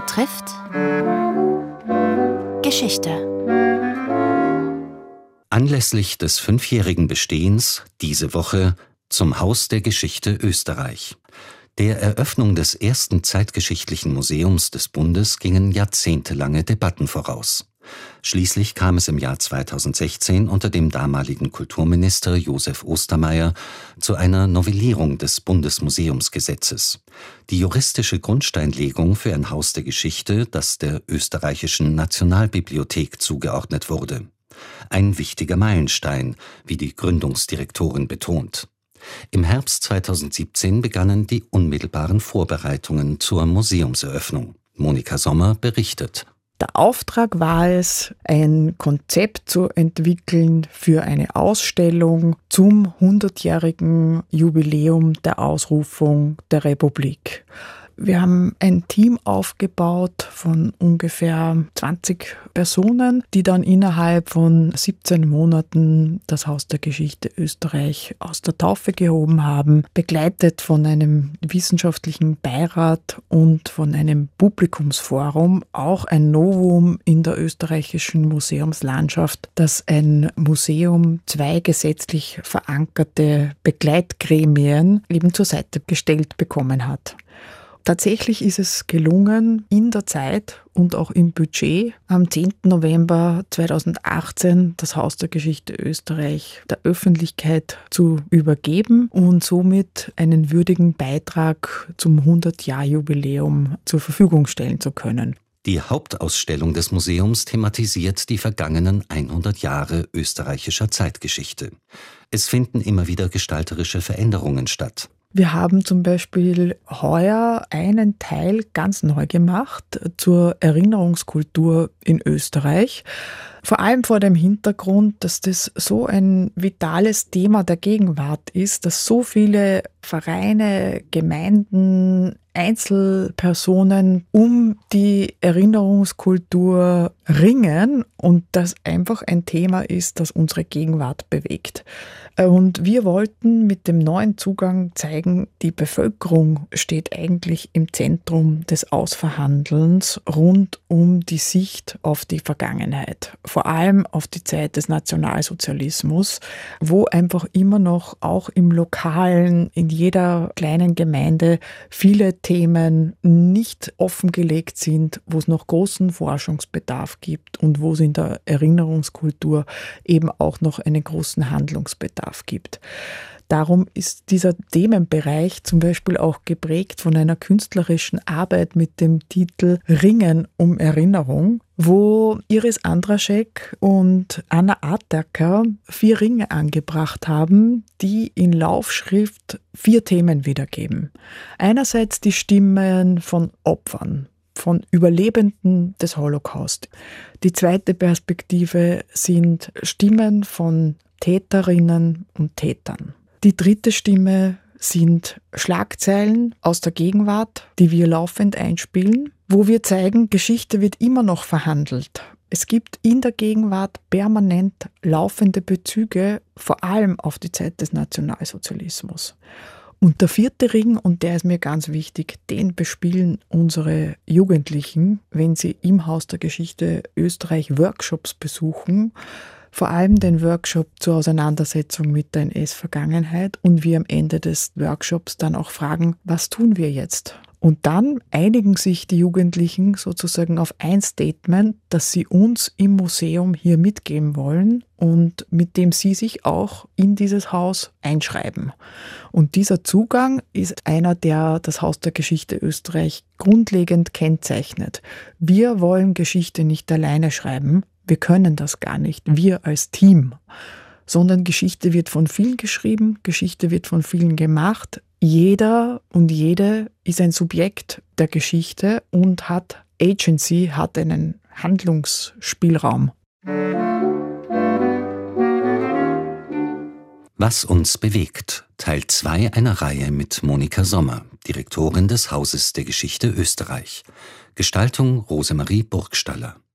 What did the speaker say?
betrifft Geschichte. Anlässlich des fünfjährigen Bestehens diese Woche zum Haus der Geschichte Österreich. Der Eröffnung des ersten zeitgeschichtlichen Museums des Bundes gingen jahrzehntelange Debatten voraus. Schließlich kam es im Jahr 2016 unter dem damaligen Kulturminister Josef Ostermeier zu einer Novellierung des Bundesmuseumsgesetzes. Die juristische Grundsteinlegung für ein Haus der Geschichte, das der österreichischen Nationalbibliothek zugeordnet wurde. Ein wichtiger Meilenstein, wie die Gründungsdirektorin betont. Im Herbst 2017 begannen die unmittelbaren Vorbereitungen zur Museumseröffnung. Monika Sommer berichtet. Der Auftrag war es, ein Konzept zu entwickeln für eine Ausstellung zum 100-jährigen Jubiläum der Ausrufung der Republik. Wir haben ein Team aufgebaut von ungefähr 20 Personen, die dann innerhalb von 17 Monaten das Haus der Geschichte Österreich aus der Taufe gehoben haben, begleitet von einem wissenschaftlichen Beirat und von einem Publikumsforum, auch ein Novum in der österreichischen Museumslandschaft, dass ein Museum zwei gesetzlich verankerte Begleitgremien eben zur Seite gestellt bekommen hat. Tatsächlich ist es gelungen, in der Zeit und auch im Budget am 10. November 2018 das Haus der Geschichte Österreich der Öffentlichkeit zu übergeben und somit einen würdigen Beitrag zum 100-Jahr-Jubiläum zur Verfügung stellen zu können. Die Hauptausstellung des Museums thematisiert die vergangenen 100 Jahre österreichischer Zeitgeschichte. Es finden immer wieder gestalterische Veränderungen statt. Wir haben zum Beispiel heuer einen Teil ganz neu gemacht zur Erinnerungskultur in Österreich. Vor allem vor dem Hintergrund, dass das so ein vitales Thema der Gegenwart ist, dass so viele Vereine, Gemeinden, Einzelpersonen um die Erinnerungskultur ringen und das einfach ein Thema ist, das unsere Gegenwart bewegt. Und wir wollten mit dem neuen Zugang zeigen, die Bevölkerung steht eigentlich im Zentrum des Ausverhandelns rund um die Sicht auf die Vergangenheit, vor allem auf die Zeit des Nationalsozialismus, wo einfach immer noch auch im lokalen, in jeder kleinen Gemeinde viele Themen nicht offengelegt sind, wo es noch großen Forschungsbedarf gibt und wo es in der Erinnerungskultur eben auch noch einen großen Handlungsbedarf gibt. Darum ist dieser Themenbereich zum Beispiel auch geprägt von einer künstlerischen Arbeit mit dem Titel Ringen um Erinnerung, wo Iris Andraschek und Anna Artacker vier Ringe angebracht haben, die in Laufschrift vier Themen wiedergeben. Einerseits die Stimmen von Opfern, von Überlebenden des Holocaust. Die zweite Perspektive sind Stimmen von Täterinnen und Tätern. Die dritte Stimme sind Schlagzeilen aus der Gegenwart, die wir laufend einspielen, wo wir zeigen, Geschichte wird immer noch verhandelt. Es gibt in der Gegenwart permanent laufende Bezüge, vor allem auf die Zeit des Nationalsozialismus. Und der vierte Ring, und der ist mir ganz wichtig, den bespielen unsere Jugendlichen, wenn sie im Haus der Geschichte Österreich Workshops besuchen vor allem den Workshop zur Auseinandersetzung mit der NS-Vergangenheit und wir am Ende des Workshops dann auch fragen, was tun wir jetzt? Und dann einigen sich die Jugendlichen sozusagen auf ein Statement, das sie uns im Museum hier mitgeben wollen und mit dem sie sich auch in dieses Haus einschreiben. Und dieser Zugang ist einer, der das Haus der Geschichte Österreich grundlegend kennzeichnet. Wir wollen Geschichte nicht alleine schreiben, wir können das gar nicht, wir als Team, sondern Geschichte wird von vielen geschrieben, Geschichte wird von vielen gemacht. Jeder und jede ist ein Subjekt der Geschichte und hat Agency, hat einen Handlungsspielraum. Was uns bewegt. Teil 2 einer Reihe mit Monika Sommer, Direktorin des Hauses der Geschichte Österreich. Gestaltung Rosemarie Burgstaller.